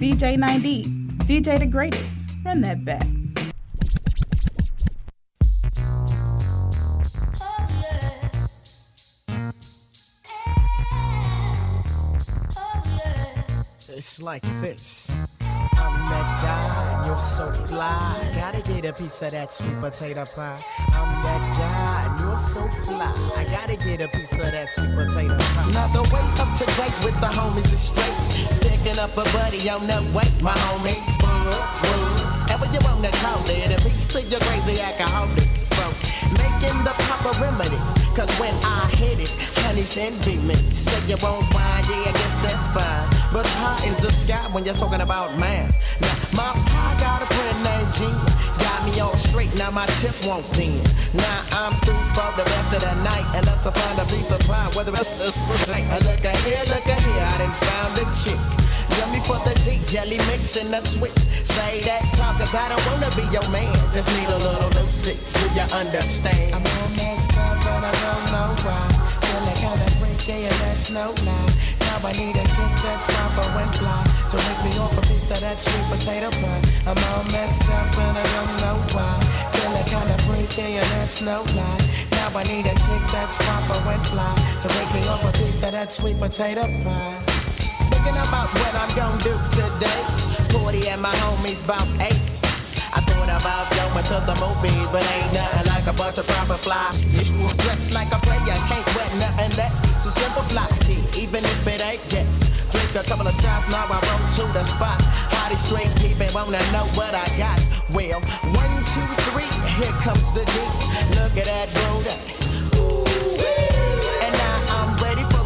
DJ 9D, DJ the greatest. Run that back. It's like this. I'm that guy, you're so fly. Gotta get a piece of that sweet potato pie. I'm that guy, you're so fly. I gotta get a piece of that sweet potato pie. Now the way up to date with the homies is straight. Picking up a buddy on the way, my homie. Woo, woo. Ever you wanna call it, a piece to your crazy alcoholics, folk. Making the proper remedy. Cause when I hit it, honey's envy me. Say you won't mind, yeah, I guess that's fine. But high is the sky when you're talking about mass. Now, my pie got a friend named Gene. Got me all straight, now my tip won't bend. Now I'm through for the rest of the night. Unless I find a piece of pie, whether it's this or that. Look at here, look at here, I done found a chick. Yummy for the tea, jelly mix and the switch. Say that talk, cause I don't wanna be your man. Just need a little music, do you understand? I'm all messed up, but I don't know why. Feeling kinda freaky and that's no lie. Now I need a chick that's proper and fly. To make me off a piece of that sweet potato pie. I'm all messed up and I don't know why. Feeling kinda freaky and that's no lie. Now I need a chick that's proper and fly. To make me off a piece of that sweet potato pie. Thinking about what I'm gonna do today. Party and my homies about eight. I thought about going to the movies, but ain't nothing like a bunch of proper fly. Dressed like a player, can't wear nothing less. So simple fly, even if it ain't just. Drink a couple of shots, now I roll to the spot. Body straight, keeping wanna know what I got. Well, one, two, three, here comes the D. Look at that road.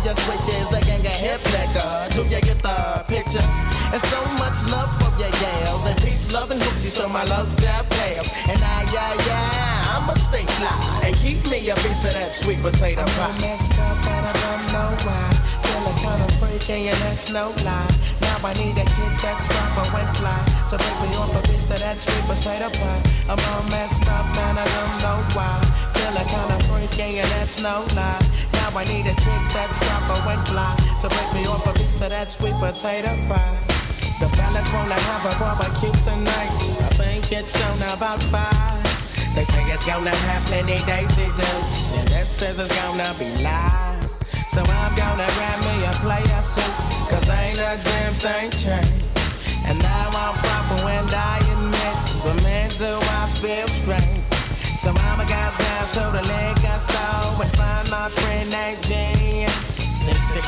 Your switches. A gang of hip liquor. Do you get the picture? And so much love for your yells. And peace, love, and hoochie, so my love that pales. And I, yeah, yeah, I'ma stay fly. And keep me a piece of that sweet potato pie. I'm all messed up and I don't know why. Feeling kinda freaky and that's no lie. Now I need a chick that's proper and fly. To break me off a piece of that sweet potato pie. I'm all messed up and I don't know why. Feeling kinda freaky and that's no lie. Now I need a chick that's proper and fly. To break me off a piece of that sweet potato pie. The fellas wanna have a barbecue tonight. I think it's on about five. They say it's gonna happen in Daisy Dukes. And this says it's gonna be live. So I'm gonna grab me a player suit. Cause ain't a damn thing changed. And now I'm proper when I admit. But man, do I feel strange. So I'ma go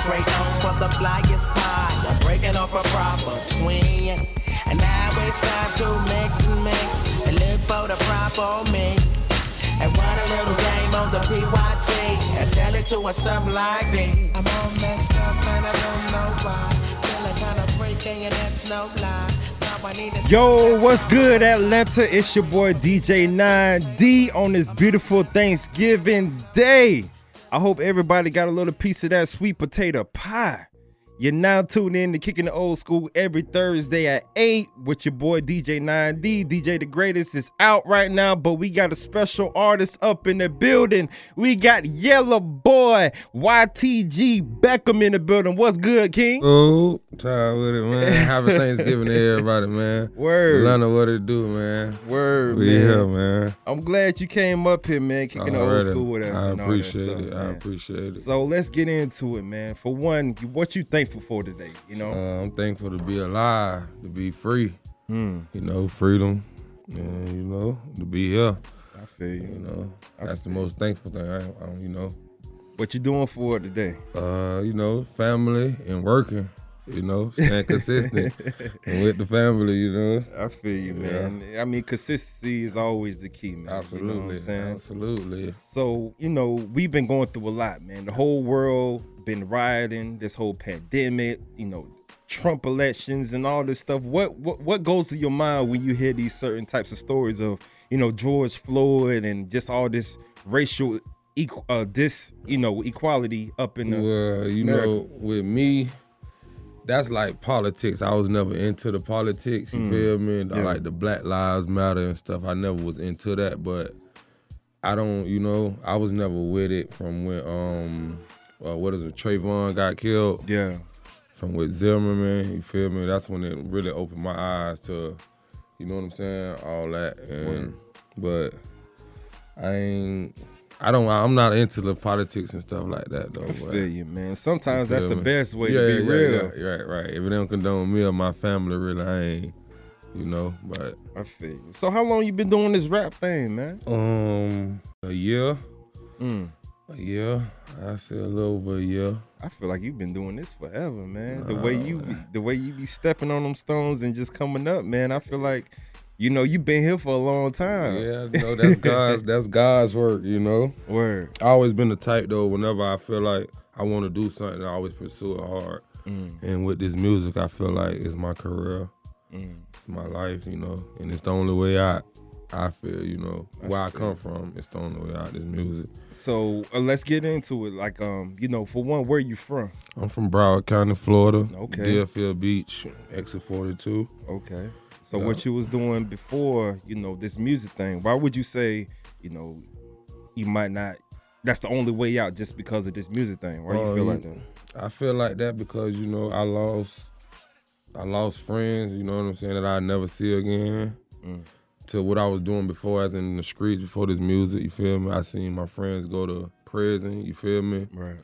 straight on for the flyest pie. I'm breaking off a proper twin. And now it's time to mix and mix and look for the proper mix. And run a little game on the PYT and tell it to us something like this. I'm all messed up and I don't know why. Feeling kinda freaky and that's no lie. Now I need a Yo, what's good, Atlanta? It's your boy DJ 9D on this beautiful Thanksgiving Day. I hope everybody got a little piece of that sweet potato pie. You're now tuned in to Kicking the Old School every Thursday at 8 with your boy DJ 9D. DJ the Greatest is out right now, but we got a special artist up in the building. We got Yellow Boy YTG Beckham in the building. What's good, King? Oh, try with it, man. Happy Thanksgiving to everybody, man. Word. Atlanta, what it do, man? Word, We man. here, man. I'm glad you came up here, man, kicking the old school with us. I and all that appreciate stuff, it. I appreciate it. So let's get into it, man. For one, what you thankful for today? You know, Uh, I'm thankful to be alive, to be free. Hmm. You know, freedom, and you know, to be here. I feel you. You know, I that's the feel most thankful thing. I, I, you know, What you doing for it today? uh, you know, family and working. You know, staying consistent and with the family. You know, I feel you, man. I mean, consistency is always the key, man. absolutely, You know what I'm saying? absolutely. So, you know, we've been going through a lot, man. The whole world been rioting, this whole pandemic, you know, Trump elections and all this stuff. What what what goes to your mind when you hear these certain types of stories of you know George Floyd and just all this racial equal uh this you know equality up in the Well, you America. know, with me, that's like politics. I was never into the politics. You feel me? I Yeah. like the Black Lives Matter and stuff. I never was into that, but I don't. You know, I was never with it from when um, uh, what is it? Trayvon got killed. yeah From with Zimmerman. You feel me? That's when it really opened my eyes to, you know what I'm saying? All that and but I ain't. I don't. I'm not into the politics and stuff like that though. I feel you man. Sometimes you that's feel the best way yeah, to be yeah, real. Yeah, right, right. If it don't condone me or my family, really, I ain't, you know. But I feel you. So how long you been doing this rap thing, man? um, a year, Mm. A year. I say a little over a year. I feel like you've been doing this forever, man. The way you be, the way you be stepping on them stones and just coming up, man. I feel like you know you've been here for a long time. Yeah, know that's God's that's God's work. You know. Word. I always been the type though. Whenever I feel like I want to do something, I always pursue it hard. Mm. And with this music, I feel like it's my career, Mm. it's my life. You know, and it's the only way out. I feel, you know, where I come from, it's the only way out. This music. So uh, let's get into it. Like, um, you know, for one, where you from? I'm from Broward County, Florida. Okay. Deerfield Beach, exit 42. Okay. So Yeah. what you was doing before, you know, this music thing? Why would you say, you know, you might not? That's the only way out, just because of this music thing. Why you Uh, feel like that? I feel like that because you know I lost, I lost friends. You know what I'm saying that I never see again. Mm. To what I was doing before, as in the streets before this music. You feel me? I seen my friends go to prison. You feel me? Right.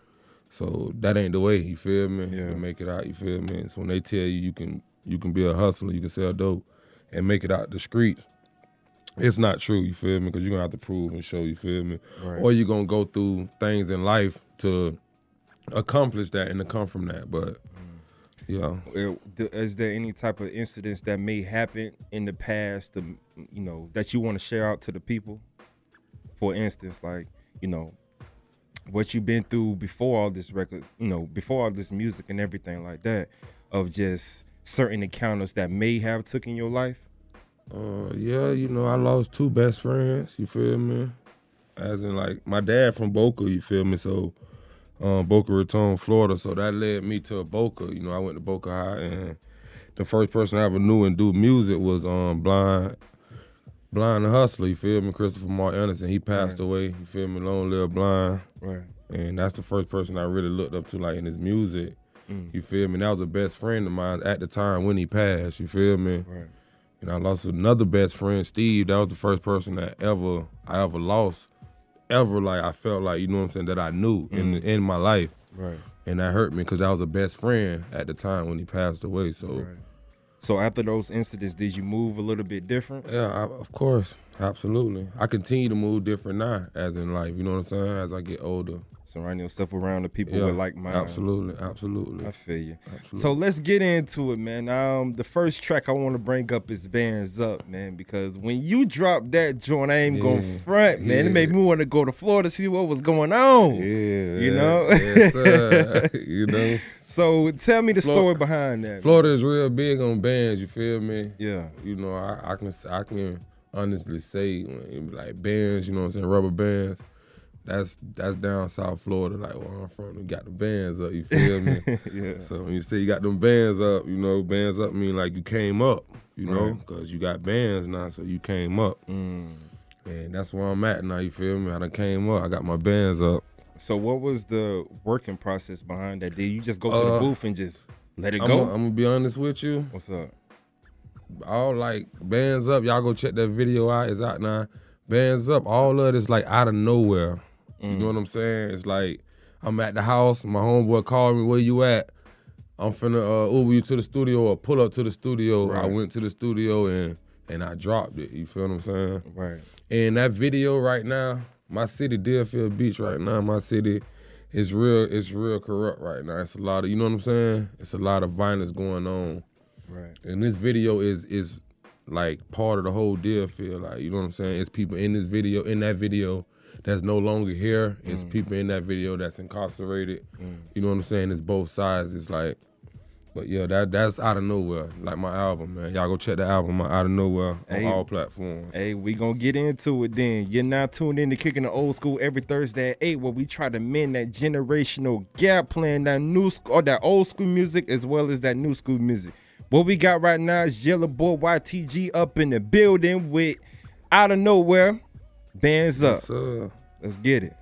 So that ain't the way. You feel me? Yeah. To make it out. You feel me? So when they tell you you can you can be a hustler, you can sell dope, and make it out the streets. It's not true, you feel me? Because you're gonna have to prove and show, you feel me? Right. Or you're gonna go through things in life to accomplish that and to come from that. But mm. Yeah, Is there any type of incidents that may happen in the past, to, you know, that you want to share out to the people? For instance, like you know, what you've been through before all this record, you know, before all this music and everything like that, of just certain encounters that may have took in your life. uh, yeah, you know, I lost two best friends. You feel me? As in, like my dad from Boca. You feel me? So, um, Boca Raton, Florida. So that led me to Boca. You know, I went to Boca High, and the first person I ever knew and do music was um blind. Blind the hustler, you feel me? Christopher Mark Anderson, he passed Right. away. You feel me? Long live blind. Right. And that's the first person I really looked up to, like in his music. Mm. You feel me? And that was a best friend of mine at the time when he passed. You feel me? Right. And I lost another best friend, Steve. That was the first person that ever I ever lost, ever like I felt like you know what I'm saying that I knew in Mm. in my life, Right. and that hurt me because I was a best friend at the time when he passed away. So Right. So after those incidents, did you move a little bit different? yeah, I, of course, absolutely. I continue to move different now, as in life. You know what I'm saying? As I get older, Surround yourself around the people yeah, with like minds. absolutely, absolutely. I feel you. absolutely. So let's get into it, man. Um, the first track I want to bring up is "Bands Up," man, because when you drop that joint, I ain't gonna front, man. It made me want to go to Florida to see what was going on. yeah, You yeah, know? yes, sir. you know, So tell me the story behind that. Florida is real big on bands. You feel me? Yeah. you know, I, I can I can honestly say when it be like bands, you know what I'm saying, rubber bands. That's that's down South Florida, like where I'm from. We got the bands up, you feel me? yeah. so when you say you got them bands up, you know, bands up mean like you came up, you know, Right. because you got bands now, so you came up. Mm. And that's where I'm at now, you feel me? I done came up, I got my bands up. So what was the working process behind that? Did you just go to the Uh, booth and just let it go? I'm gonna be honest with you. What's up? all like bands up. Y'all go check that video out. It's out now. Bands up. All of it's like out of nowhere. You know what I'm saying? It's like I'm at the house. My homeboy called me. Where you at? I'm finna uh, Uber you to the studio or pull up to the studio. I went to the studio and and I dropped it. You feel what I'm saying? Right. And that video right now, my city, Deerfield Beach, right now, my city is real. It's real corrupt right now. It's a lot of, you know what I'm saying? It's a lot of violence going on. Right. And this video is is like part of the whole deal feel like you know what I'm saying? It's people in this video, in that video that's no longer here. It's mm. people in that video that's incarcerated. Mm. You know what I'm saying? It's both sides. It's like But yeah, that that's out of nowhere. Like my album, man. Y'all go check the album out of nowhere Hey. on all platforms. Hey, we gonna get into it then. You're now tuned in to Kicking the Old School every Thursday at 8, where we try to mend that generational gap, playing that new school or that old school music as well as that new school music. What we got right now is Yellow Boy YTG up in the building with Out of Nowhere, Bands Up. Yes. Let's get it.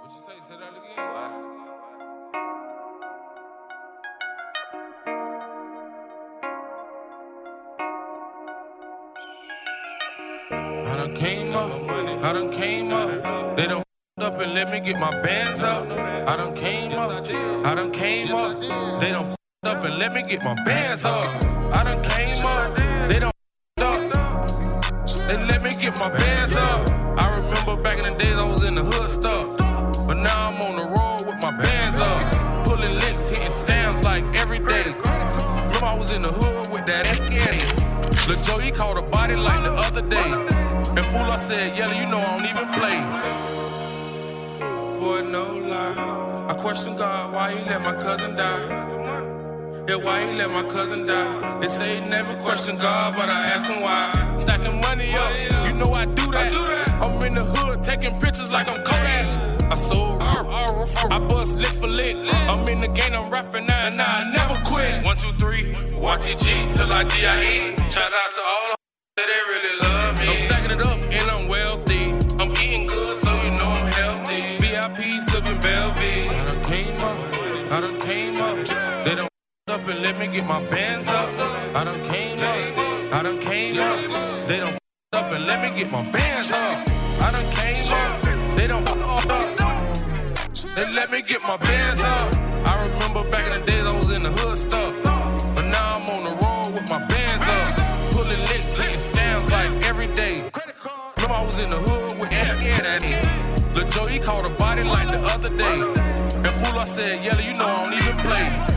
What you say? Say that again. Why? I done came up, I done came up. They done f***ed up and let me get my bands up. I done came up, let me get my bands up. I done came up, they don't up. They let me get my bands up. I remember back in the days I was in the hood stuff. But now I'm on the road with my bands up. Pulling licks, hitting scams like every day. Remember I was in the hood with that Afghani. Lil Joe, he caught a body like the other day. And fool, I said, Yellow, you know I don't even play. Boy, no lie. I question God, why he let my cousin die? Yeah, why he let my cousin die? They say he never question God, but I ask him why. Stacking money up, you know I do that. I'm in the hood taking pictures like I'm Kodak. I sold I bust lick for lick. I'm in the game, I'm rapping now, and I never quit. One, two, three, watch it G till I DIE. Shout out to all the that they really love me. I'm stacking it up and I'm wealthy. I'm eating good, so you know I'm healthy. VIP, sipping Belvy. I done came up, I done came up. They done up and let me get my bands up. I done came up, I done came up. They done up and let me get my bands up. I done came up, they done up. They let me get my bands up. I remember back in the days I was in the hood stuff. But now I'm on the road with my bands up. Pulling licks, hitting scams like every day. Remember I was in the hood with Afghani. Lil Joe, he caught a body like the other day. And fool, I said, Yellow, you know I don't even play.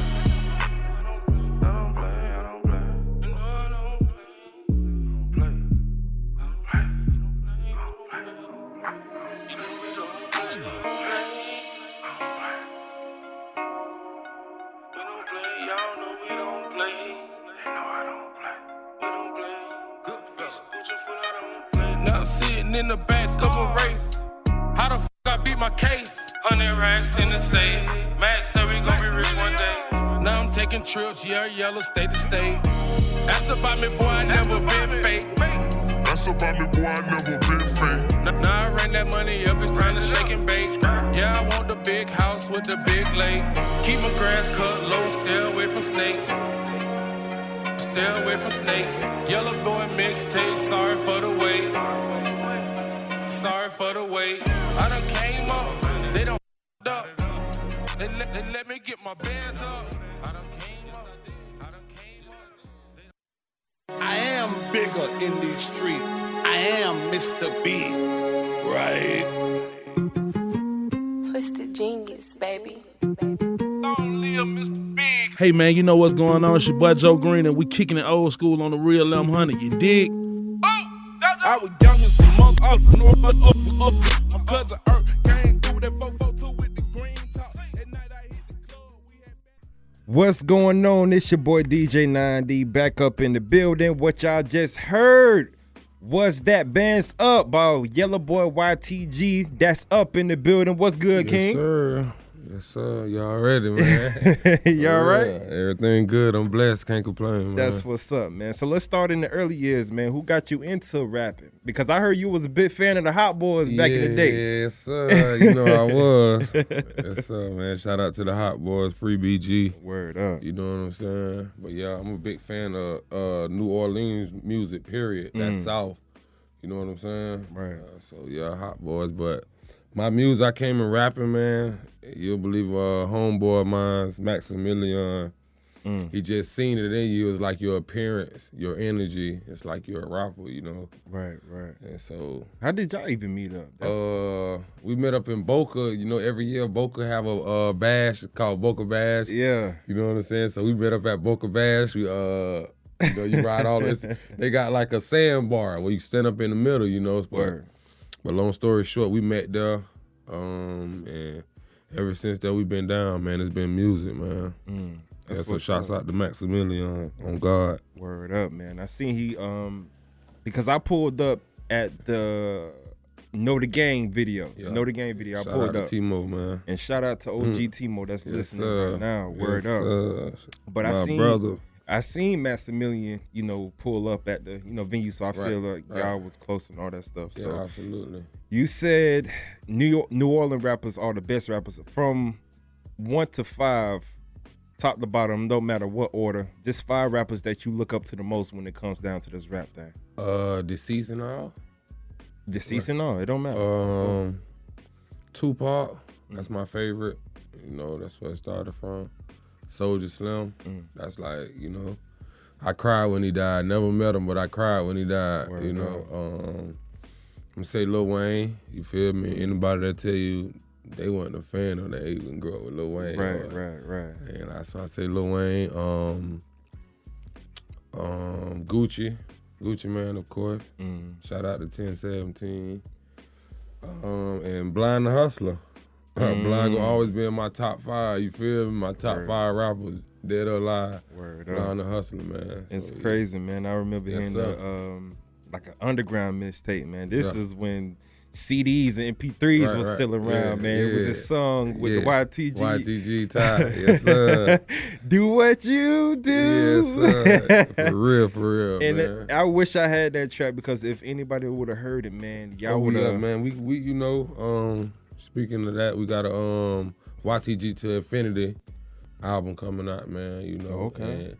Sitting in the back of a race. How the f I beat my case? Hundred racks in the safe. Max said we gon' be rich one day. Now I'm taking trips, yeah, yellow state to state. That's about me, boy, I never been fake. That's about me, boy, I never been fake. Now, now I ran that money up, it's time to shake and bake. Yeah, I want the big house with the big lake. Keep my grass cut low, stay away from snakes. Stay away from snakes. Yellow boy mixtape, sorry for the wait. Sorry for the wait. I done came up, they done f***ed up. They let, they let me get my bands up. I done came up, I done came up. I am bigger in these streets. I am Mr. Big, right? Twisted genius, baby. Hey man, you know what's going on? It's your boy Joe Green, and we kicking it old school on the real M100. You dig? I was young as a monk, up, north, up, up, up. My cousin Earth came through that 442 with the green top. At night I hit the club. We had What's going on? It's your boy DJ 9D back up in the building. What y'all just heard was that bands up by Yellow Boy YTG. That's up in the building. What's good, Yes, King? sir. Yes, sir. Y'all ready, man? you all right? Yeah, Everything good. I'm blessed. Can't complain, man. That's what's up, man. So let's start in the early years, man. Who got you into rapping? Because I heard you was a big fan of the Hot Boys back in the day. Yes, sir. You know I was. yes, sir, man. Shout out to the Hot Boys, Free BG. Word up. You know what I'm saying? But yeah, I'm a big fan of uh, New Orleans music. Period. That's South. You know what I'm saying? Mm. Right. Uh, so yeah, Hot Boys. But my music, I came in rapping, man. You'll believe uh, homeboy of mine, Maximilian. Mm. He just seen it in you. It's like your appearance, your energy. It's like you're a rapper, you know. Right, right. And so How did y'all even meet up? That's- uh, we met up in Boca. You know, every year Boca have a uh, bash called Boca Bash. yeah. You know what I'm saying? So we met up at Boca Bash. We uh, you know, you ride all this. They got like a sandbar where you stand up in the middle. You know, but Word. But long story short, we met there, um, and ever since that we've been down, man. It's been music, man. Mm, That's what's shouts up. out to Maximilian on God. Word up, man. I seen he um because I pulled up at the Know the Gang video. Yeah. Know the Gang video. I Shout pulled out to up. Timo, man. And shout out to OG Mm. Timo that's Yes, listening sir. right now. Word Yes, up. sir. But I My seen brother. I seen Maximilian, you know, pull up at the you know venue, so I Right, feel like right. y'all was close and all that stuff. Yeah, So absolutely. you said New York, New Orleans rappers are the best rappers from one to five, top to bottom, no matter what order. Just five rappers that you look up to the most when it comes down to this rap thing. Uh, deceased and all. Deceased and all, it don't matter. Um, Tupac, that's my favorite. You know, that's where it started from. Soulja Slim, Mm. that's like you know, I cried when he died. Never met him, but I cried when he died. Word you know, um, I'm say Lil Wayne. You feel me? Anybody that tell you they wasn't a fan that, they even grew up with Lil Wayne. Right, or- right, right. And that's why I say Lil Wayne. Um, um, Gucci, Gucci Mane, of course. Mm. Shout out to 1017. Um, and Blind the Hustler. Blind will Mm. always be in my top five. You feel me? My top Word. five rappers, dead or alive. Word. Blind the Hustler, man. It's So, yeah. crazy, man. I remember Yes, hearing the um like an underground mixtape, man. This Yeah. is when CDs and MP3s Right, was right. still around, Yeah, man. It was yeah. his song with the Yeah. YTG. YTG tie. Yes, sir. do what you do. yes, sir. For real, for real, And man. it- I wish I had that track because if anybody would have heard it, man, y'all Oh, would yeah, have. man. We we you know, um, speaking of that, we got a um YTG to Infinity album coming out, man. You know, Okay. And,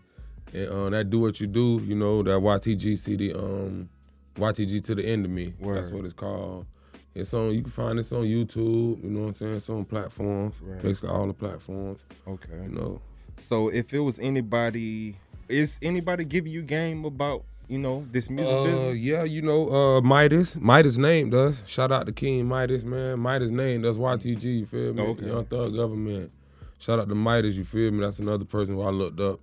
and um, that do what you do, you know, that YTG CD, um, YTG to the end of me. That's what it's called. It's on. You can find this on YouTube. You know what I'm saying? It's on platforms, Right. basically all the platforms. Okay. You know, So if it was anybody, is anybody giving you game about you know this music Uh, business? Yeah, you know, uh, Midas. Midas name does. Shout out to King Midas, man. Midas name does YTG, you feel me? Okay. Young Thug Government. Shout out to Midas, you feel me? That's another person who I looked up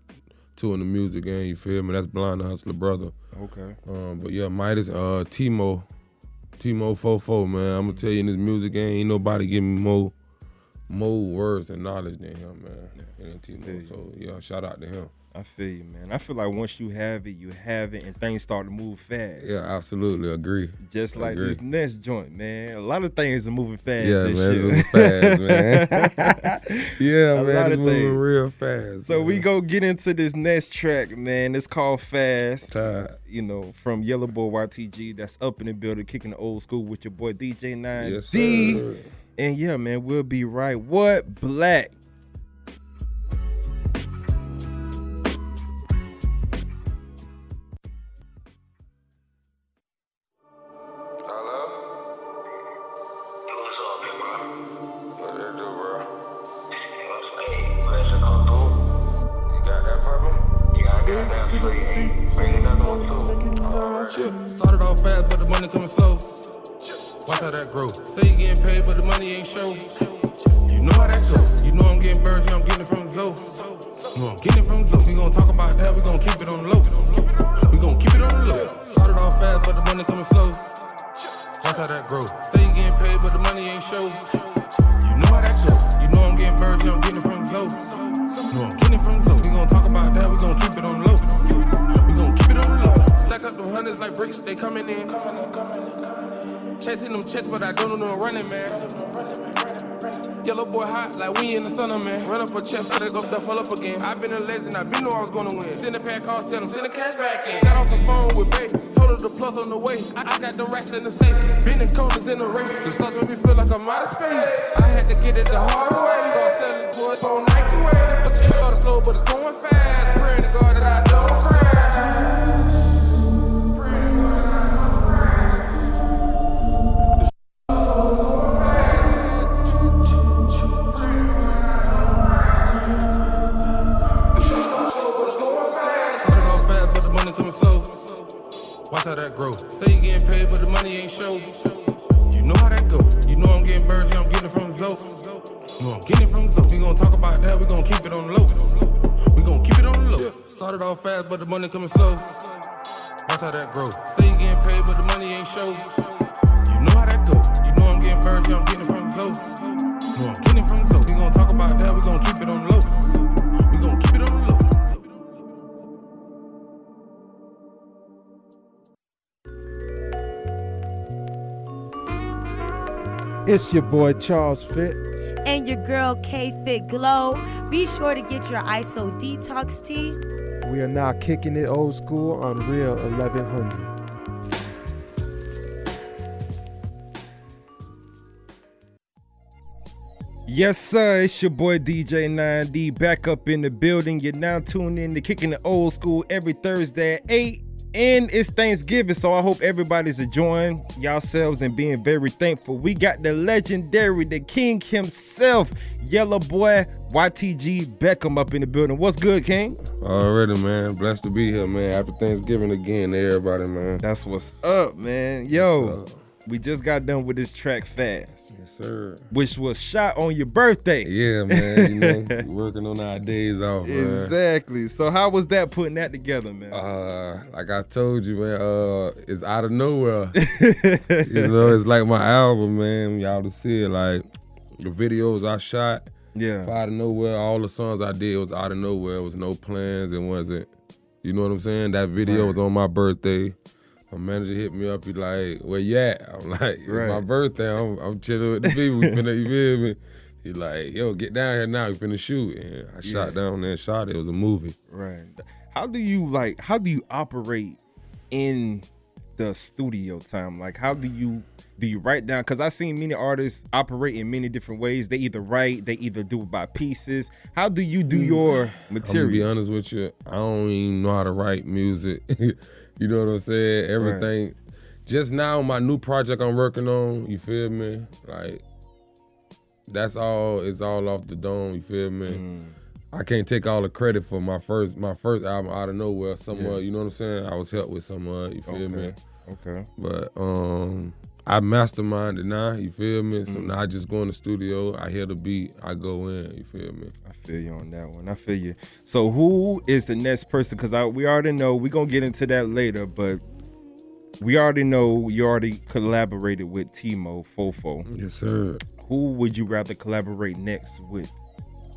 to in the music game, you feel me? That's Blind the Hustler brother. Okay. Um, but yeah, Midas, uh, Timo. Timo Fofo, man. I'm gonna tell you in this music game, ain't nobody giving me more more words and knowledge than him, man. Than Timo. So yeah, shout out to him. I feel you, man. I feel like once you have it, you have it, and things start to move fast. Yeah, absolutely agree. Just like Agree. this next joint, man. A lot of things are moving fast. Yeah, this man, fast, man. yeah, A man, lot it's of moving things. real fast. So we go get into this next track, man. It's called Fast. Tired. You know, from Yellow Boy YTG. That's up in the building, kicking the old school with your boy DJ 9 Yes, D. sir. And yeah, man, we'll be right. What black? Coming slow. Watch how that grow. Say you getting paid, but the money ain't show. You know how that go. You know I'm getting birds, know I'm getting it from Zoe. You know I'm getting it from Zoe. We gon' talk about that, we gon' keep it on the low. We gon' keep it on the low. Started off fast, but the money coming slow. Watch how that grow. Say you getting paid, but the money ain't show. You know how that go. You know I'm getting birds, know I'm getting it from Zoe. You know I'm getting it from Zoe. We gon' talk about that, we gon' keep it on the low. Up like bricks, they coming in. Chasing them checks, but I don't know no running, man. Yellow boy hot, like we in the sun, man. Run up a chest, I go duffel up again. i been a legend, I been know I was gonna win. Send a pack call, tell them, send the cash back in. Got off the phone with baby, told her the plus on the way. I, I got the rest in the safe, been in corners in the race. The stars make me feel like I'm out of space. I had to get it the hard way. Start selling boys on Nike way. But you started slow, but it's going fast. Praying to God that I Watch how that grow. Say you getting paid, but the money ain't show. You know how that go. You know I'm getting birds, yeah, I'm getting from Zoe. You know I'm getting from Zoe. We gon' talk about that, we gon' keep it on the low. We gon' keep it on the low. Started off fast, but the money coming slow. Watch how that grow. Say you getting paid, but the money ain't show. You know how that go. You know I'm getting birds, yeah, I'm getting from the. No, I'm getting from the. We gonna talk about that, we gonna keep it on the low. We gonna keep It's your boy Charles Fit. and your girl K Fit Glow. Be sure to get your ISO detox tea. We are now kicking it old school on Real 1100. Yes, sir. It's your boy DJ 9D back up in the building. You're now tuned in to Kicking the Old School every Thursday at 8. And it's Thanksgiving, so I hope everybody's enjoying yourselves and being very thankful. We got the legendary, the king himself, Yellow Boy YTG Beckham up in the building. What's good, King? Already, man. Blessed to be here, man. Happy Thanksgiving again to everybody, man. That's what's up, man. Yo, we just got done with this track fast. Yes, sir. Which was shot on your birthday. Yeah, man. You know, working on our days off, man. Exactly. So how was that putting that together, man? Uh, like I told you, man, uh, it's out of nowhere. you know, it's like my album, man. Y'all to see it. Like the videos I shot, yeah, out of nowhere. All the songs I did was out of nowhere. It was no plans. It wasn't. You know what I'm saying? That video Right. was on my birthday. My manager hit me up. He like, "Where you at?" I'm like, "It's my birthday. I'm, I'm chilling with the people. We finna, you feel me?" He like, "Yo, get down here now. We finna shoot." And I Yeah. shot down there and shot it. It was a movie. Right. How do you like how do you operate in the studio time? Like how do you do you write down cuz I've seen many artists operate in many different ways. They either write, they either do it by pieces. How do you do mm. your I'm gonna be honest with you. I don't even know how to write music. you know what I'm saying? Everything. Just now, my new project I'm working on. You feel me? Like that's all. It's all off the dome. You feel me? Mm. I can't take all the credit for my first my first album out of nowhere. Somewhere, Yeah. you know what I'm saying? I was helped with somewhere. You feel me? Okay. But um, I masterminded now. You feel me? Mm. So now I just go in the studio. I hear the beat. I go in. You feel me? I feel you on that one. I feel you. So who is the next person? Because I we already know we're gonna get into that later, but we already know you already collaborated with Timo Fofo. Yes, sir. Who would you rather collaborate next with?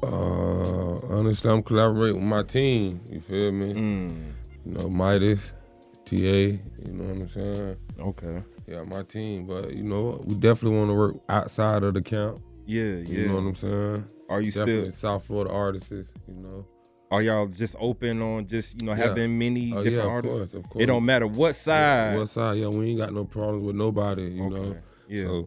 Uh, honestly, I'm collaborating with my team. You feel me? Mm. You know, Midas, TA. You know what I'm saying? Okay. Yeah, my team. But you know, we definitely want to work outside of the camp. Yeah, yeah. You know what I'm saying? Are you definitely still? South Florida artists? You know. Are y'all just open on just you know Yeah. having many Oh, different yeah, of artists? course, of It don't matter what side. What side? Yeah, we ain't got no problems with nobody. You know. Yeah. So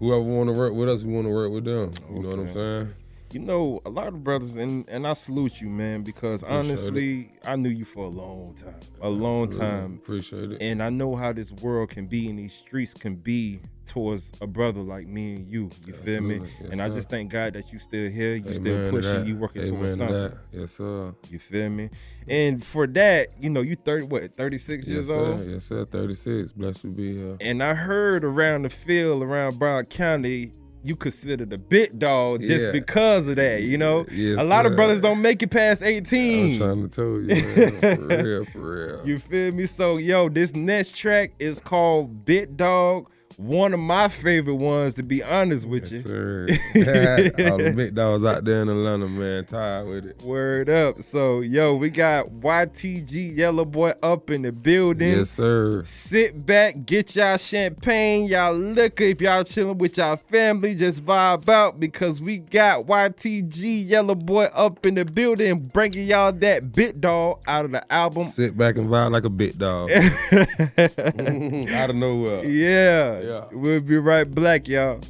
whoever want to work with us, we want to work with them. You know what I'm saying? You know, a lot of brothers, and and I salute you, man, because Appreciate honestly, I knew you for a long time, a long Absolutely. time. Appreciate it. And I know how this world can be, and these streets can be towards a brother like me and you. You feel me? Yes, and I just thank God that you still here, you Amen still pushing, you working Amen towards something. that. Yes, sir. You feel me? And for that, you know, you thirty what, thirty six Yes, years sir. old? Yes, sir. 36. Blessed to be here. And I heard around the field, around Broward County, you considered a bit dog just Yeah. because of that. You know, Yes, a lot of brothers don't make it past eighteen. I'm 18. trying to tell you, man. For real, for real. You feel me? So, yo, this next track is called Big Dog. One of my favorite ones, to be honest with you. Sir. All the big dogs out there in Atlanta, man, tired with it. Word up. So, yo, we got YTG Yellow Boy up in the building. Yes, sir. Sit back, get y'all champagne, y'all liquor. If y'all chilling with y'all family, just vibe out because we got YTG Yellow Boy up in the building, bringing y'all that bit dog out of the album. Sit back and vibe like a bit dog. Mm-hmm. out of nowhere. Yeah. Yeah. We'll be right back, y'all.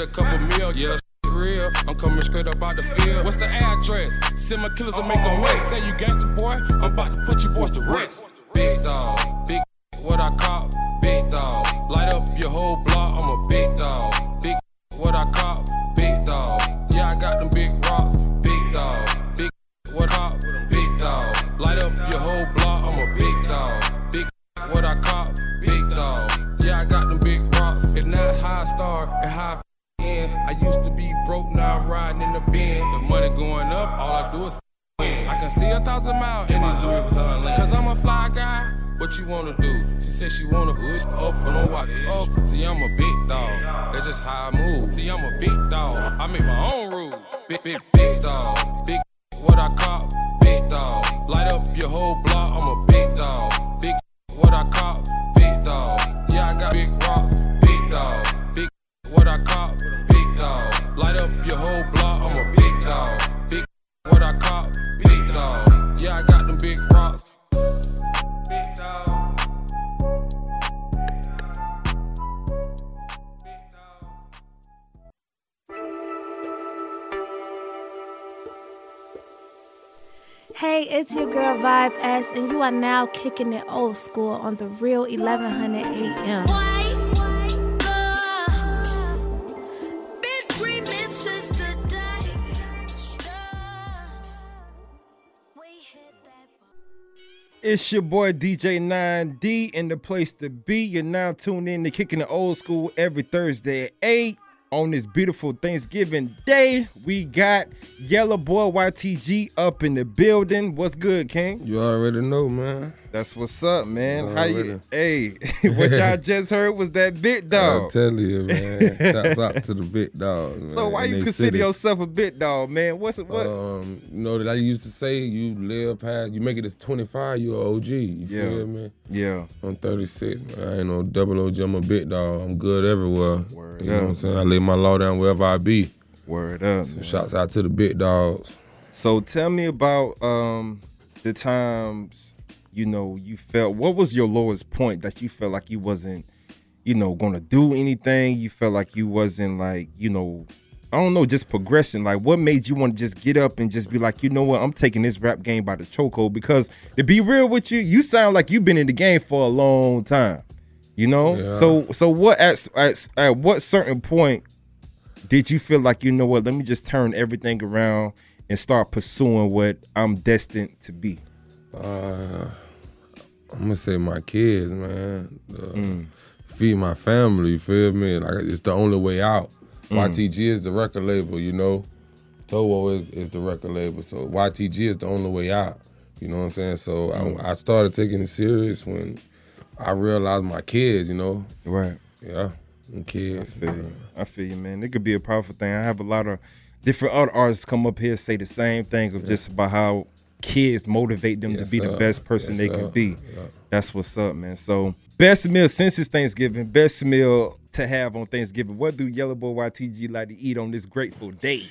A couple mil, yeah. Real, I'm coming straight up out the field. What's the address? Send my killers to make a mess. Say you gangster boy, I'm about to put you boys to rest. Big dog, big what I call big dog. Light up your whole block, I'm a big dog. Big what I call big dog. Yeah, I got them big rocks, big dog. Big what call big dog. Light up your whole block, I'm a big dog. Big what I call big dog. Yeah, I got them big rocks. It's not high star, and high. I used to be broke, now I'm riding in the Benz. The money going up, all I do is win. I can see a thousand miles in these Louis Vuitton lanes. Cause I'm a fly guy. What you wanna do? She said she wanna push off and no watch oh, off. See, I'm a big dog. That's just how I move. See, I'm a big dog. I make my own rules. Big, big, big dog. Big, what I call big dog. Light up your whole block. I'm a big dog. Big, what I call big dog. Yeah, I got big rocks. Big dog. Big, what I call dog. Light up your whole block. I'm a big dog. Big, what I call big dog. Yeah, I got them big rocks. Big dog. Hey, it's your girl Vibe S, and you are now kicking it old school on the real 1100 AM. It's your boy DJ 9D in the place to be. You're now tuned in to Kicking the Old School every Thursday at 8. On this beautiful Thanksgiving day, we got Yellow Boy YTG up in the building. What's good, King? You already know, man. That's what's up, man. How you? Hey, what y'all just heard was that big dog. I tell you, man. Shouts out to the big dog. Man. So why in you consider city. yourself a big dog, man? What's it? What? Um, you know that I used to say you live past, you make it as 25, you a OG. You Yeah. feel me? Yeah. I'm 36. I ain't no double OG. I'm a big dog. I'm good everywhere. Word you know what I'm saying? I lay my law down wherever I be. Word up. So man. shouts out to the big dogs. So tell me about um the times you know you felt what was your lowest point that you felt like you wasn't you know gonna do anything? You felt like you wasn't like you know I don't know just progressing. Like what made you want to just get up and just be like you know what? I'm taking this rap game by the chokehold because to be real with you you sound like you've been in the game for a long time you know? Yeah. so so what at, at at what certain point did you feel like you know what? Let me just turn everything around and start pursuing what i'm destined to be Uh, I'm gonna say my kids, man. Uh, Mm. Feed my family. You feel me? Like it's the only way out. Mm. YTG is the record label, you know. Towo is is the record label, so YTG is the only way out. You know what I'm saying? So Mm. I, I started taking it serious when I realized my kids. You know. right Yeah, and kids. I feel you. I feel you, man. It could be a powerful thing. I have a lot of different other artists come up here say the same thing of just about how kids motivate them Yes, to be the best person Yes, they can be. Yeah. That's what's up, man. So best meal since it's Thanksgiving, best meal to have on Thanksgiving. What do Yellow Boy YTG like to eat on this grateful day?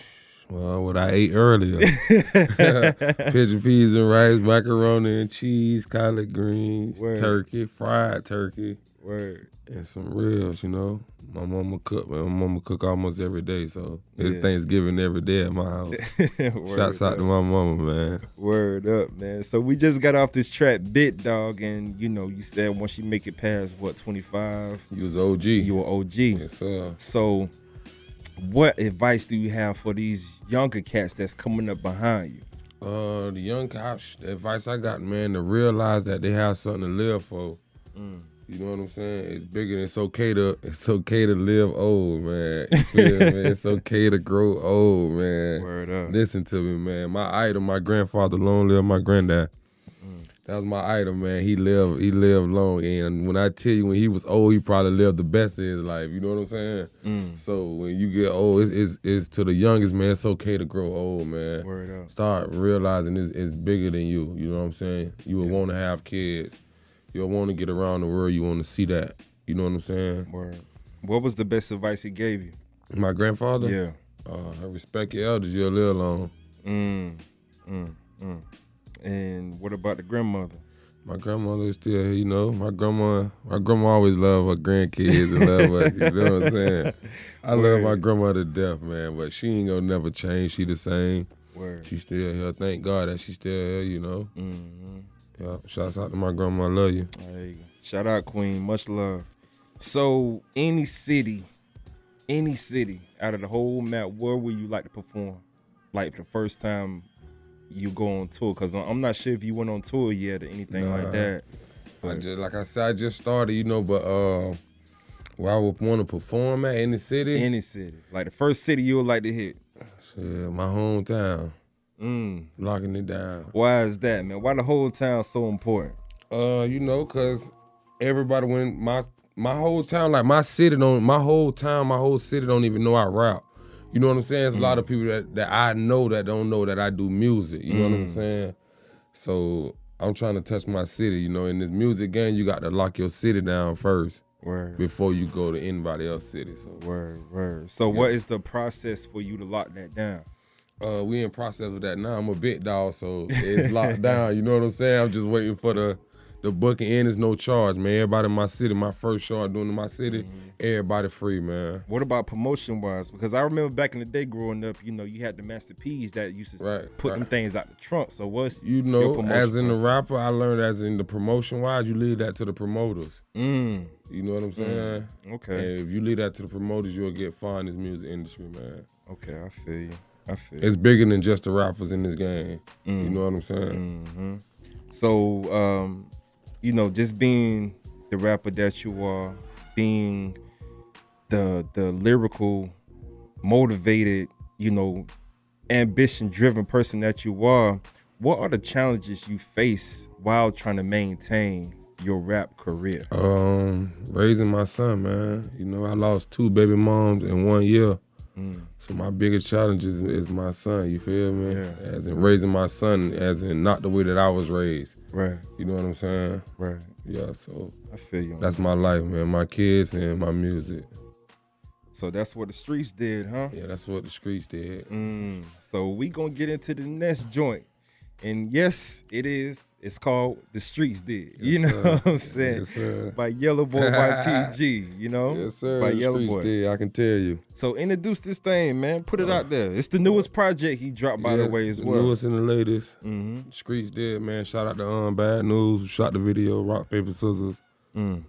Well, what I ate earlier. Pigeon peas and rice, macaroni and cheese, collard greens, Word. turkey, fried turkey, Word. And some ribs, you know. My mama cook, man. My mama cook almost every day, so it's Yeah. Thanksgiving every day at my house. Shouts out up. to my mama, man. Word up, man. So we just got off this track, Big Dog, and you know, you said once you make it past what twenty five, You was OG. you were OG. yes, sir. So, what advice do you have for these younger cats that's coming up behind you? Uh, the young cops, the advice I got, man, to realize that they have something to live for. Mm. You know what I'm saying? It's bigger than it's okay to it's okay to live old, man. You feel me? It's okay to grow old, man. Word up. Listen to me, man. My idol, my grandfather, long live my granddad. Mm. That was my idol, man. He lived, he lived long, and when I tell you, when he was old, he probably lived the best of his life. You know what I'm saying? Mm. So when you get old, it's, it's, it's to the youngest man. It's okay to grow old, man. Word up. Start realizing it's, it's bigger than you. You know what I'm saying? You would want to have kids. You'll want to get around the world. You want to see that. You know what I'm saying? Word. What was the best advice he gave you? My grandfather. Yeah. Uh, respect your elders. You'll live long. Mm. Mm, mm. And what about the grandmother? My grandmother is still here, you know. My grandma, my grandma always loved her grandkids and love us. You know what I'm saying? I love my Word. grandma to death, man. But she ain't gonna never change. She the same. Word. She still here. Thank God that she still here. You know. Mm-hmm. Yeah. Shouts out to my grandma. I love you. There you go. Shout out Queen, much love. So any city, any city out of the whole map, where would you like to perform? Like the first time you go on tour? Cause I'm not sure if you went on tour yet or anything Nah. like that. I just like I said, I just started, you know, but uh where I would want to perform at any city. Any city. Like the first city you would like to hit. Shit, my hometown. Mm. Locking it down. Why is that, man? Why the whole town so important? Uh, you know, cause everybody when my my whole town, like my city don't my whole town, my whole city don't even know I rap. You know what I'm saying? There's a lot of people that, that I know that don't know that I do music. You know what I'm Mm. saying? So I'm trying to touch my city. You know, in this music game, you got to lock your city down first Word. before you go to anybody else's city. So Word, word. So Yeah. what is the process for you to lock that down? Uh, we in process of that now. I'm a bit dog, so it's locked down. You know what I'm saying? I'm just waiting for the the booking in is no charge, man. Everybody in my city, my first show I'm doing in my city, Mm-hmm. everybody free, man. What about promotion wise? Because I remember back in the day growing up, you know, you had the Master P's that used to Right, put them things out the trunk. So what's You know, as in the rapper, I learned as in the promotion wise, you leave that to the promoters. Mm. You know what I'm saying? Okay. And if you leave that to the promoters, you'll get far in this music industry, man. Okay, I feel you. It's bigger than just the rappers in this game. You Mm. know what I'm saying? hmm So, um, you know, just being the rapper that you are, being the the lyrical, motivated, you know, ambition driven person that you are, what are the challenges you face while trying to maintain your rap career? Um, raising my son, man. You know, I lost two baby moms in one year. Mm. So my biggest challenge is, is my son. You feel me? Yeah. As in raising my son, as in not the way that I was raised. Right. You know what I'm saying? Right. Yeah. So I feel you. that's that. my life, man. My kids and my music. So that's what the streets did, huh? Yeah, that's what the streets did. Mm. So we gonna get into the next joint, and yes, it is. It's called "The Streets Did." you know sir. what I'm saying? Yes, sir. By Yellow Boy YTG. You know? Yes, sir. By the Yellow Boy. did. I can tell you. So introduce this thing, man. Put it out there. It's the newest project he dropped, by the way, as the well. Newest and the latest. Mm-hmm. Streets did, man. Shout out to um Bad News who shot the video, Rock Paper Scissors. Mm.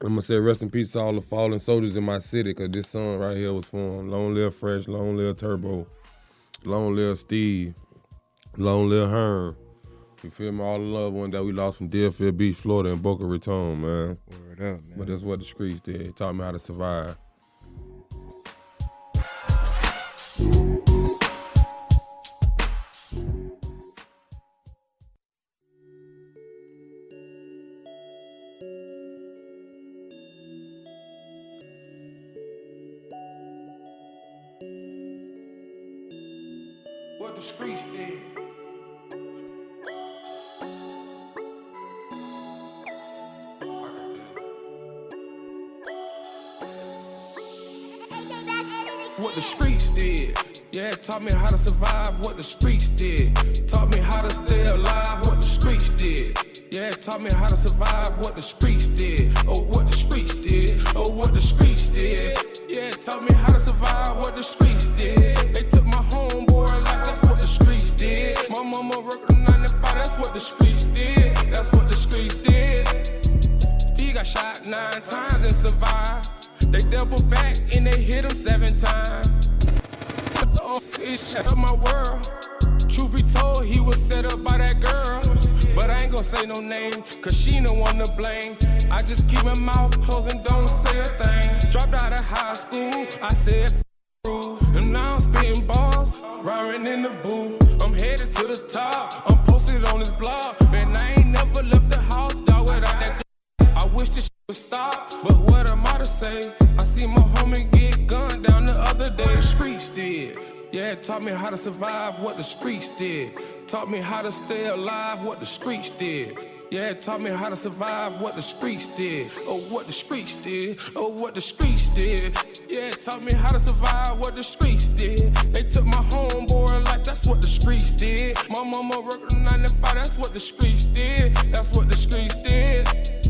I'm gonna say rest in peace to all the fallen soldiers in my city, cause this song right here was for 'em. Long live Fresh, long live Turbo, long live Steve, long live Hearn. You feel me? All the loved ones that we lost from Deerfield Beach, Florida, and Boca Raton, man. Word up, man. But that's what the streets did. It taught me how to survive. Did. Taught me how to stay alive what the streets did. Yeah, taught me how to survive what the streets high school, I said, rules. and now I'm spitting balls, rhyming in the booth. I'm headed to the top, I'm posted on this blog. And I ain't never left the house, dog, without that. I wish this would stop, but what am I to say? I see my homie get gunned down the other day. The streets did. Yeah, it taught me how to survive what the streets did. Taught me how to stay alive what the streets did. Yeah, it taught me how to survive what the streets did. Oh, what the streets did. Oh, what the streets did. Yeah, it taught me how to survive what the streets did. They took my homeboy life, that's what the streets did. My mama worked a 9 to 5, that's what the streets did. That's what the streets did.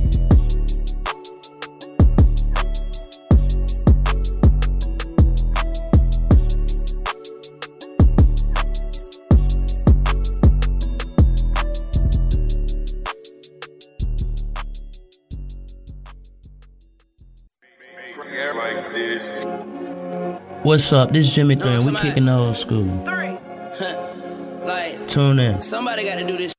What's up? This is Jimmy Green. We kicking the old school. like, Tune in. somebody got to do this.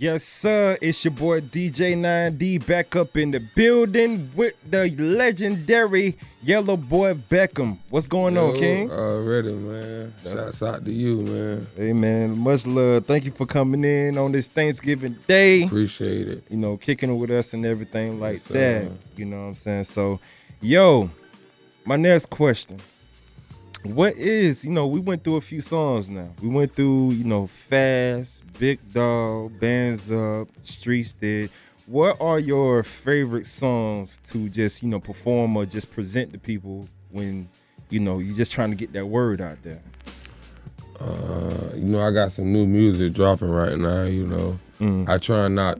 Yes, sir. It's your boy DJ 9D back up in the building with the legendary Yellow Boy Beckham. What's going on, King? Already, man. Shouts out to you, man. Hey, man. Much love. Thank you for coming in on this Thanksgiving Day. Appreciate it. You know, kicking it with us and everything like Yes, sir. that. You know what I'm saying? So, yo, my next question. What is, you know, we went through a few songs now. We went through, you know, Fast, Big Dog, Bands Up, Streets Did. What are your favorite songs to just, you know, perform or just present to people when, you know, you're just trying to get that word out there? Uh, you know, I got some new music dropping right now. You know, Mm. I try not,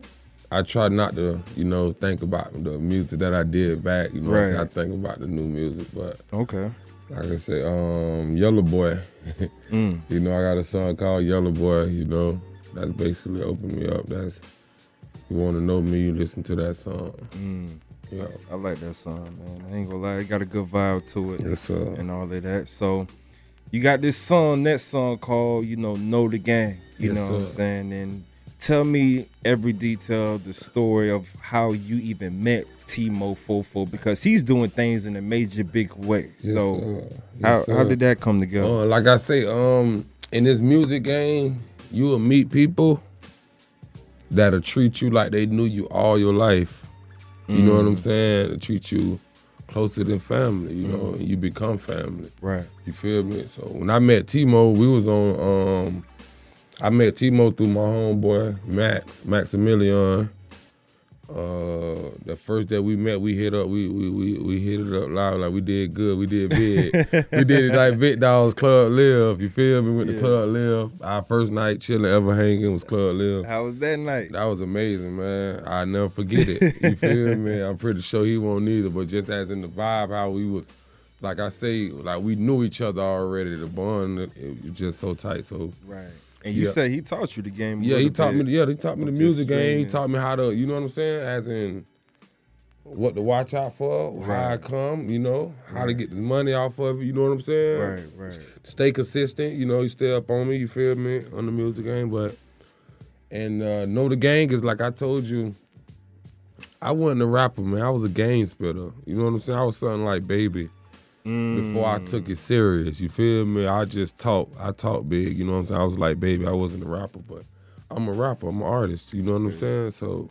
I try not to, you know, think about the music that I did back. You know, what I'm saying? Right. I think about the new music, but Okay. Like can say, um, Yellow Boy. Mm. You know, I got a song called Yellow Boy. You know, that's basically opened me up. That's you want to know me, you listen to that song. Mm. Yeah. I like that song, man. I ain't gonna lie, it got a good vibe to it Yes, sir. and all of that. So you got this song, that song called, you know, Know the Game. You Yes, know what I'm saying? And tell me every detail, the story of how you even met Timo Fofo because he's doing things in a major big way. Yes, so how, Yes, how sir. did that come together? Uh, like I say, um, in this music game, you will meet people that'll treat you like they knew you all your life. You know what I'm Mm. saying? They treat you closer than family. You know, Mm. and you become family. Right. You feel me? So when I met Timo, we was on. Um, I met Timo through my homeboy Max Maximilian. Uh, the first day we met, we hit up, we we we, we hit it up loud like we did good, we did big. we did it like Vic Dog's Club Live. You feel me? Went to Club Live. Our first night chilling, ever hanging was Club Live. How was that night? That was amazing, man. I never forget it. You feel me? I'm pretty sure he won't either. But just as in the vibe, how we was, like I say, like we knew each other already. The bond, it, it was just so tight. So Right. And you Yeah. said he taught you the game. yeah, he taught me. Yeah, he taught me the music game. He taught me how to, you know what I'm saying, as in what to watch out for, how I come, you know, how to get the money off of it. You know what I'm saying? Right, right. Stay consistent. You know, you stay up on me. You feel me on the music game, but and uh, know the game is like I told you. I wasn't a rapper, man. I was a game spitter. You know what I'm saying? I was something like baby before I took it serious. You feel me? I just talk. I talk big. You know what I'm saying? I was like baby. I wasn't a rapper, but I'm a rapper. I'm an artist. You know what I'm saying? So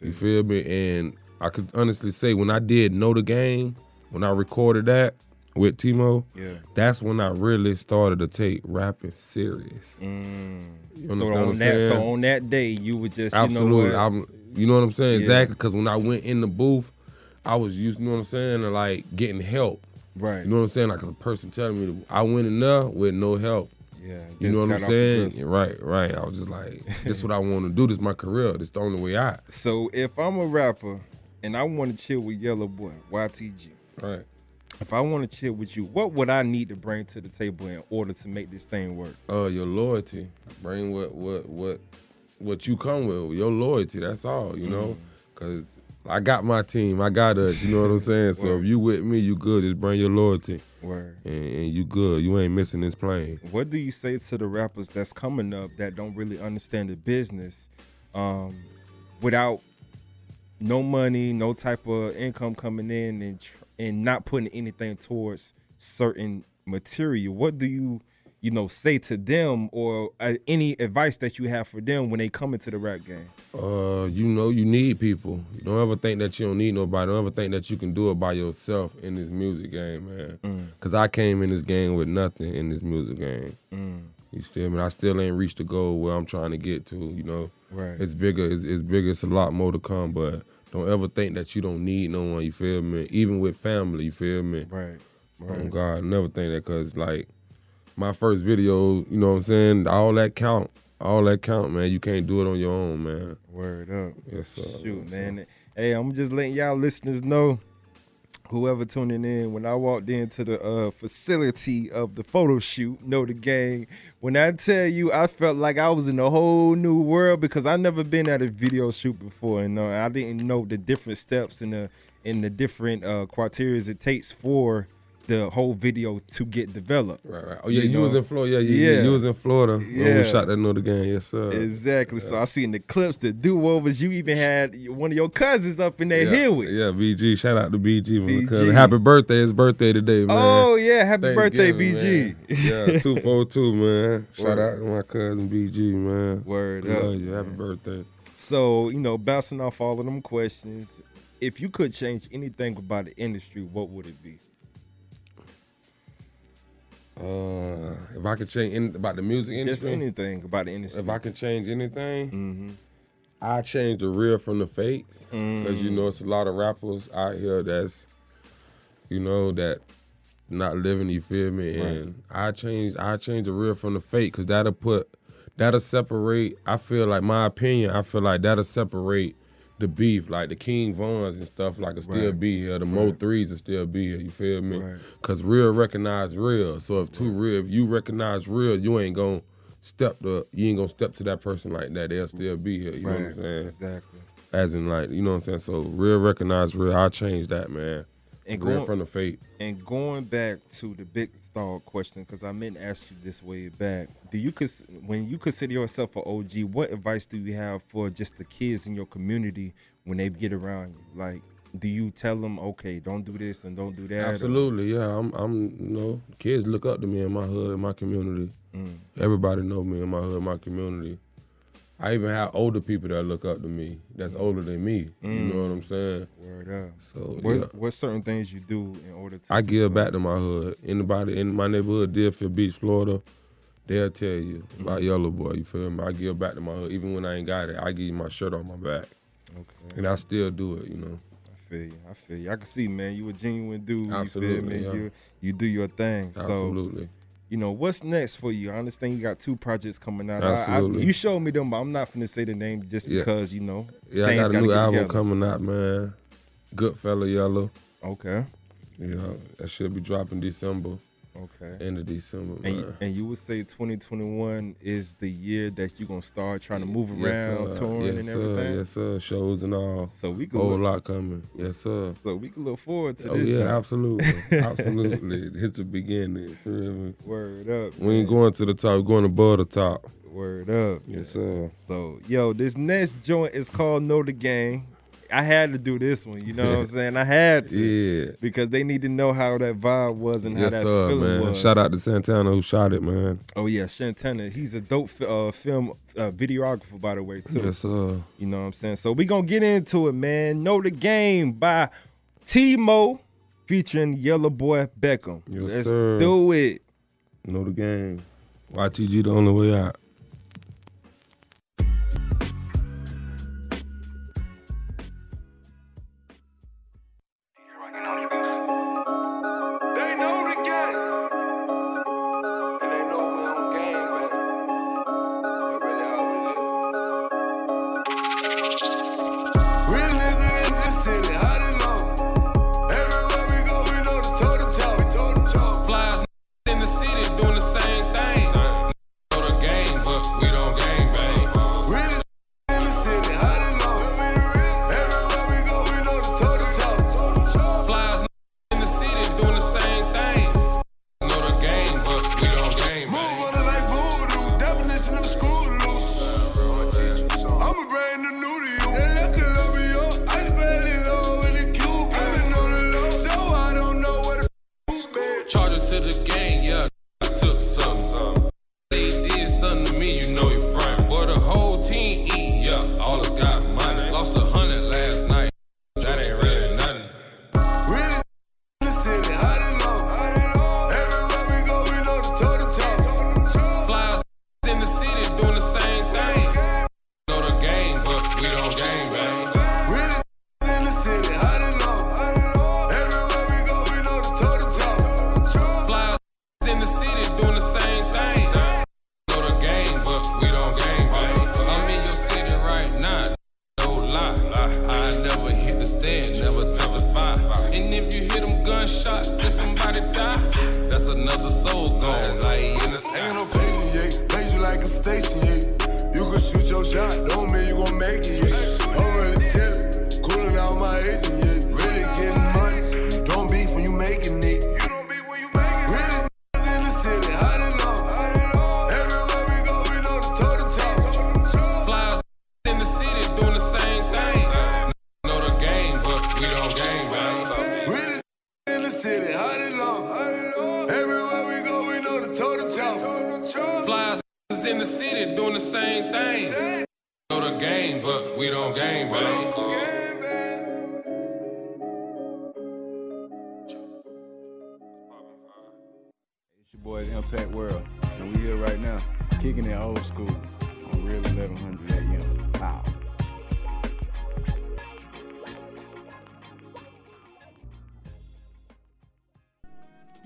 you feel me? And I could honestly say when I did know the game, when I recorded that with Timo, Yeah. that's when I really started to take rapping serious. You Mm. So on that, so on that day, you were just, Absolutely. you know what? I'm, you know what I'm saying? Yeah. Exactly. Because when I went in the booth, I was used, you know what I'm saying, to like getting help. Right. You know what I'm saying? Like a person telling me, to, I went in there with no help. Yeah. You know what I'm saying? Right, right. I was just like, this is what I want to do. This is my career. This is the only way out. So if I'm a rapper and I want to chill with Yellow Boy, YTG, Right. if I want to chill with you, what would I need to bring to the table in order to make this thing work? Uh, your loyalty. Bring what what what what you come with. Your loyalty. That's all. You know, because I got my team. I got us. You know what I'm saying? So if you with me, you good. Just bring your loyalty. Word. And, and you good. You ain't missing this plane. What do you say to the rappers that's coming up that don't really understand the business, um, without no money, no type of income coming in, and tr- and not putting anything towards certain material? What do you, you know, say to them, or uh, any advice that you have for them when they come into the rap game? Uh, you know you need people. You don't ever think that you don't need nobody. Don't ever think that you can do it by yourself in this music game, man. Mm. Cause I came in this game with nothing in this music game. Mm. You still, I mean, I still ain't reached the goal where I'm trying to get to. You know, Right. It's bigger. It's, it's bigger. It's a lot more to come. But don't ever think that you don't need no one. You feel me? Even with family. You feel me? Right. Oh God, never think that because like my first video, you know what I'm saying? All that count. All that count, man. You can't do it on your own, man. Word up. Yes, sir. Shoot, man. Hey, I'm just letting y'all listeners know, whoever tuning in, when I walked into the uh, facility of the photo shoot, know the game. When I tell you, I felt like I was in a whole new world because I never been at a video shoot before, and uh, I didn't know the different steps and the and the different uh, criteria it takes for the whole video to get developed. Right, right. Oh yeah, you, was know? in Florida. Yeah, you, yeah. you was in Florida. Oh, when Yeah. we shot that another game. Yes, sir. Exactly. So I seen the clips, the do overs. You even had one of your cousins up in there yeah, here with. Yeah, BG. Shout out to BG. my BG. cousin. Happy birthday. His birthday today, man. Oh yeah, happy birthday, BG. man. Yeah, 242, man. Shout Word. out to my cousin BG, man. Word Love up, you. Happy birthday. So you know, bouncing off all of them questions, if you could change anything about the industry, what would it be? Uh, if I could change any, about the music industry, Just anything about the industry. If I could change anything, Mm-hmm. I change the real from the fake because you Mm. know it's a lot of rappers out here that's, you know, that not living. You feel me? Right. And I change, I change the real from the fake because that'll put, that'll separate. I feel like my opinion. I feel like that'll separate the beef, like the King Vons and stuff, like, will still Right. be here. The Mo3s will still be here. You feel me? Right. Cause real recognize real. So if two real, if you recognize real, you ain't gonna step to, you ain't gonna step to that person like that. They'll still be here. You know what I'm saying? Exactly. As in like, you know what I'm saying? So real recognize real. I change that, man. And going- from the fate. And going back to the big star question, because I meant to ask you this way back. Do you when you consider yourself an OG, what advice do you have for just the kids in your community when they get around you? Like, do you tell them, okay, don't do this and don't do that? or- Absolutely, yeah. I'm, I'm, you know, kids look up to me in my hood, in my community. Mm. Everybody know me in my hood, my community. I even have older people that look up to me. That's older than me. You Mm. know what I'm saying? Word up. So what, yeah. what certain things you do in order to? I give back to my hood. Anybody in my neighborhood, Deerfield Beach, Florida, they'll tell you about Mm-hmm. Yellow Boy. You feel me? I give back to my hood. Even when I ain't got it, I give you my shirt on my back. Okay. And I still do it, you know. I feel you. I feel you. I can see, man. You a genuine dude. Absolutely, You feel me? yeah. You you do your thing. Absolutely. So, you know what's next for you? I understand you got two projects coming out. I- I, Absolutely. you showed me them, but I'm not finna say the name just Yeah. because you know. Yeah, I got a new album together. coming out, man. Goodfella Yellow. Okay. You know, that should be dropping December. Okay. End of December, And, man. and you would say 2021 is the year that you're gonna start trying to move around, sir. touring yes, and sir. everything. Yes, sir. Shows and all. So we can whole look- lot coming. Yes, sir. So we can look forward to Oh this. yeah, joint. absolutely, absolutely. It's the beginning. you feel? Word up. We ain't man. going to the top. We're going above the top. Word up. Yes, sir. So, yo, this next joint is called Know the Game. I had to do this one, you know what I'm saying? I had to. Yeah. Because they need to know how that vibe was and how that sir, feeling man. was. Shout out to Santana who shot it, man. Oh yeah, Santana. He's a dope uh, film uh, videographer, by the way, too. Yes, sir. You know what I'm saying? So we gonna get into it, man. Know the game by T-Mo featuring Yellow Boy Beckham. Yes, Let's sir. do it. Know the game. YTG the only way out.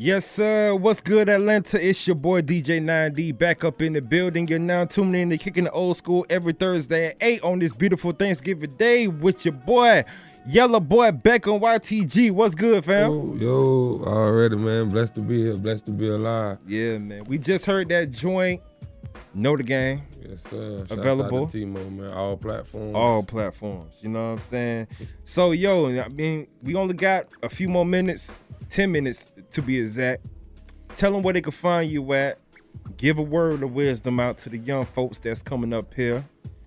Yes, sir. What's good, Atlanta? It's your boy DJ 9D back up in the building. You're now tuning in to Kicking the Old School every Thursday at 8 on this beautiful Thanksgiving Day with your boy, Yellow Boy Beck Beckham YTG. What's good, fam? Yo, yo, already, man. Blessed to be here. Blessed to be alive. Yeah, man. We just heard that joint. Know the game. Yes, sir. Available. Out to man. All platforms. All platforms. You know what I'm saying? So, yo, I mean, we only got a few more minutes, 10 minutes to be exact. Tell them where they can find you at. Give a word of wisdom out to the young folks that's coming up here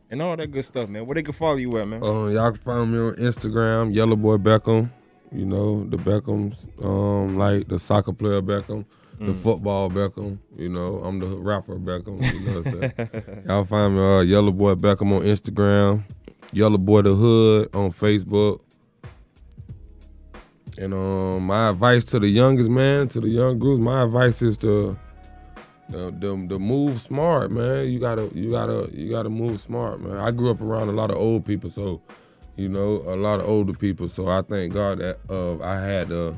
and all that good stuff, man. Where they can follow you at, man. Um, y'all can find me on Instagram, Yellow Boy Beckham. You know the Beckhams, um, like the soccer player Beckham, the Mm. football Beckham. You know, I'm the rapper Beckham. You know, what I'm saying? y'all find me uh, Yellow Boy Beckham on Instagram, Yellow Boy the Hood on Facebook. And um, my advice to the youngest man, to the young groups, my advice is to the, the, the move smart, man. You gotta you gotta you gotta move smart, man. I grew up around a lot of old people, so you know a lot of older people. So I thank God that uh, I had the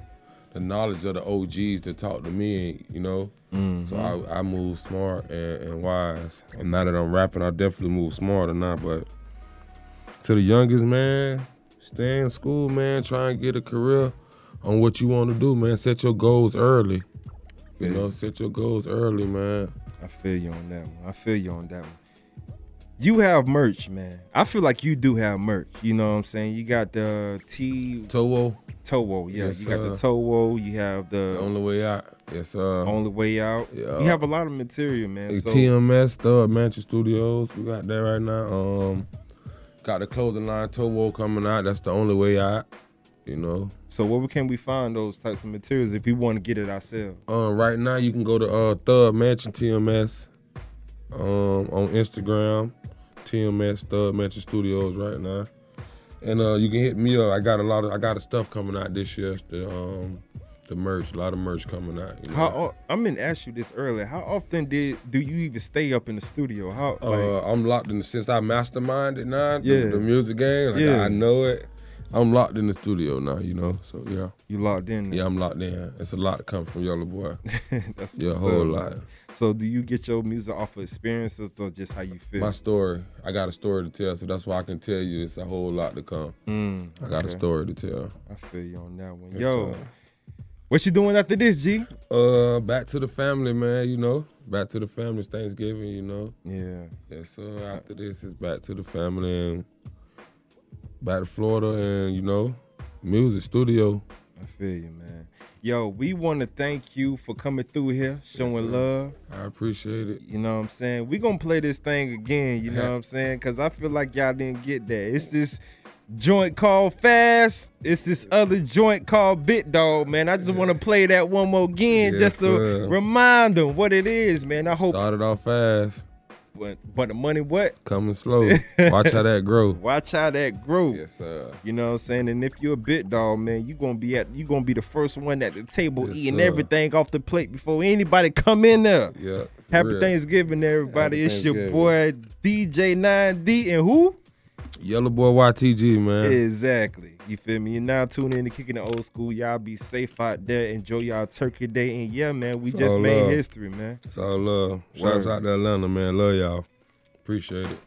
the knowledge of the OGs to talk to me, you know. Mm-hmm. So I, I move smart and, and wise. And now that I'm rapping, I definitely move smarter now. But to the youngest man, stay in school, man. Try and get a career on what you want to do, man. Set your goals early. You know, set your goals early, man. I feel you on that one. I feel you on that one. You have merch, man. I feel like you do have merch. You know what I'm saying? You got the T Towo. Towo, yeah. Yes, you got the sir. Towo. You have the, The only way out. Yes, sir. Only way out. Yeah. You have a lot of material, man. So TMS, Thug Mansion Studios. We got that right now. Um, got the clothing line Towo coming out. That's the only way out. You know. So where can we find those types of materials if we want to get it ourselves? Um, right now you can go to uh Thug Mansion TMS. Um, on Instagram, TMS Thug Mansion Studios right now. And uh, you can hit me up. I got a lot of I got of stuff coming out this year. The um, the merch, a lot of merch coming out. You know? How I'm gonna ask you this earlier. How often did do you even stay up in the studio? How like, Uh, I'm locked in the since I masterminded now. the- Yeah. The, music game. Like, Yeah. I know it. I'm locked in the studio now. You know. So yeah. You locked in. Yeah, I'm locked in. It's a lot to come from Yellow Boy. That's yeah, a what's whole lot. So do you get your music off of experiences or just how you feel? My story. I got a story to tell, so that's why I can tell you it's a whole lot to come. Mm, I got a story to tell. I feel you on that one. Yes, Yo, sir. what you doing after this, G? Uh, back to the family, man. You know, back to the family. It's Thanksgiving. You know. Yeah. Yes, sir. After this, it's back to the family and back to Florida, and you know, music studio. I feel you, man. Yo, we want to thank you for coming through here, showing love. I appreciate it. You know what I'm saying? we going to play this thing again, you know what I'm saying? Because I feel like y'all didn't get that. It's this joint called Fast. It's this other joint called Big Dog, man. I just want to play that one more again Yes, just to sir. remind them what it is, man. I hope. Started off fast, But, but the money what? coming slow. Watch how that grow. Watch how that grow. Yes, sir. You know what I'm saying? And if you're a bit dog, man, you gonna be at you gonna be the first one at the table Yes, eating sir. everything off the plate before anybody come in there. Yeah. Happy real. Thanksgiving, everybody. Happy it's your boy DJ 9D and who? Yellow Boy YTG, man. Exactly. You feel me? You're now tuning in to kicking the old school. Y'all be safe out there. Enjoy y'all turkey day. And yeah, man, we It's just made love. history, man. It's all love. Shouts out to Atlanta, man. Love y'all. Appreciate it.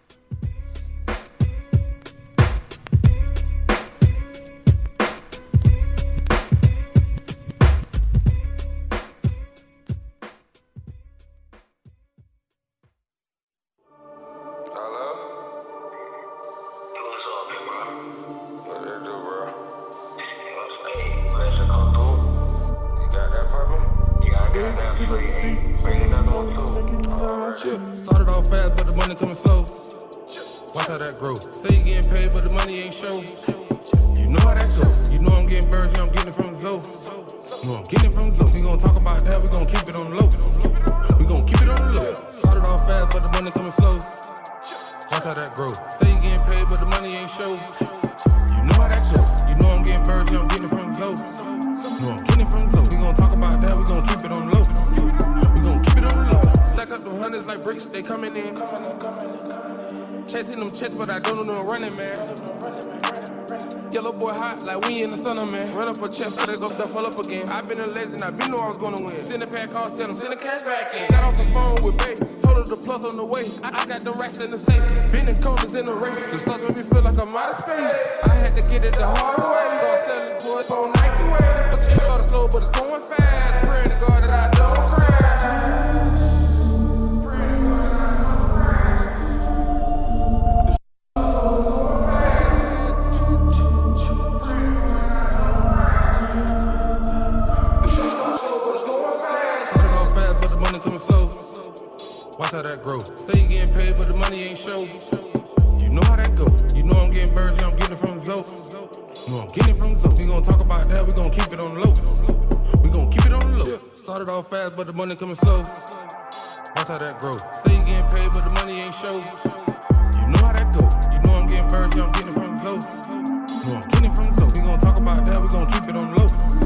Watch how that grow. Say you getting paid, but the money ain't show. You know how that go. You know I'm getting birds, yeah, I'm getting from Zoe. No, I'm getting from Zoe. We gon' talk about that, we gon' keep it on the low. We gon' keep it on the low. Started off fast, but the money coming slow. Watch how that grow. Say you getting paid, but the money ain't show. You know how that go. You know I'm getting birds, yeah, I'm getting from Zoe. No, I'm getting from Zoe. We gon' talk about that, we gon' keep it on the low.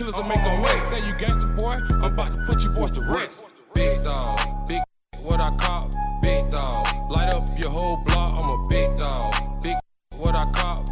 Killers to make a mess. Say you gangster boy, I'm about to put you boys to rest. Big dog, big what I call, big dog. Light up your whole block, I'm a big dog. Big what I call,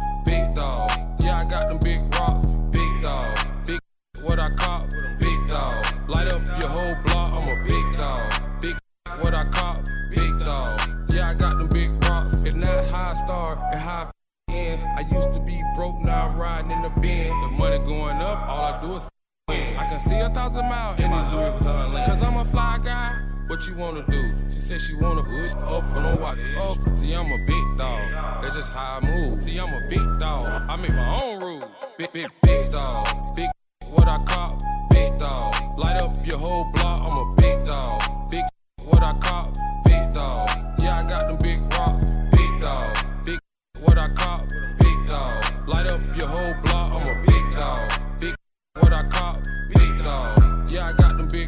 the money going up, all I do is win. I can see a thousand miles in these Louis Vuitton lanes. Cause I'm a fly guy. What you wanna do? She said she wanna push oh, off for no watch oh, off. See, I'm a big dog. That's just how I move. See, I'm a big dog. I make my own rules. Big, big, big dog. Big what I call big dog. Light up your whole block. I'm a big dog. Big what I call big dog. Yeah, I got them big rocks. Big dog. Big what I call big dog. Light up your whole block. I'm a big dog. Big what I call big dog. Yeah, I got them. Big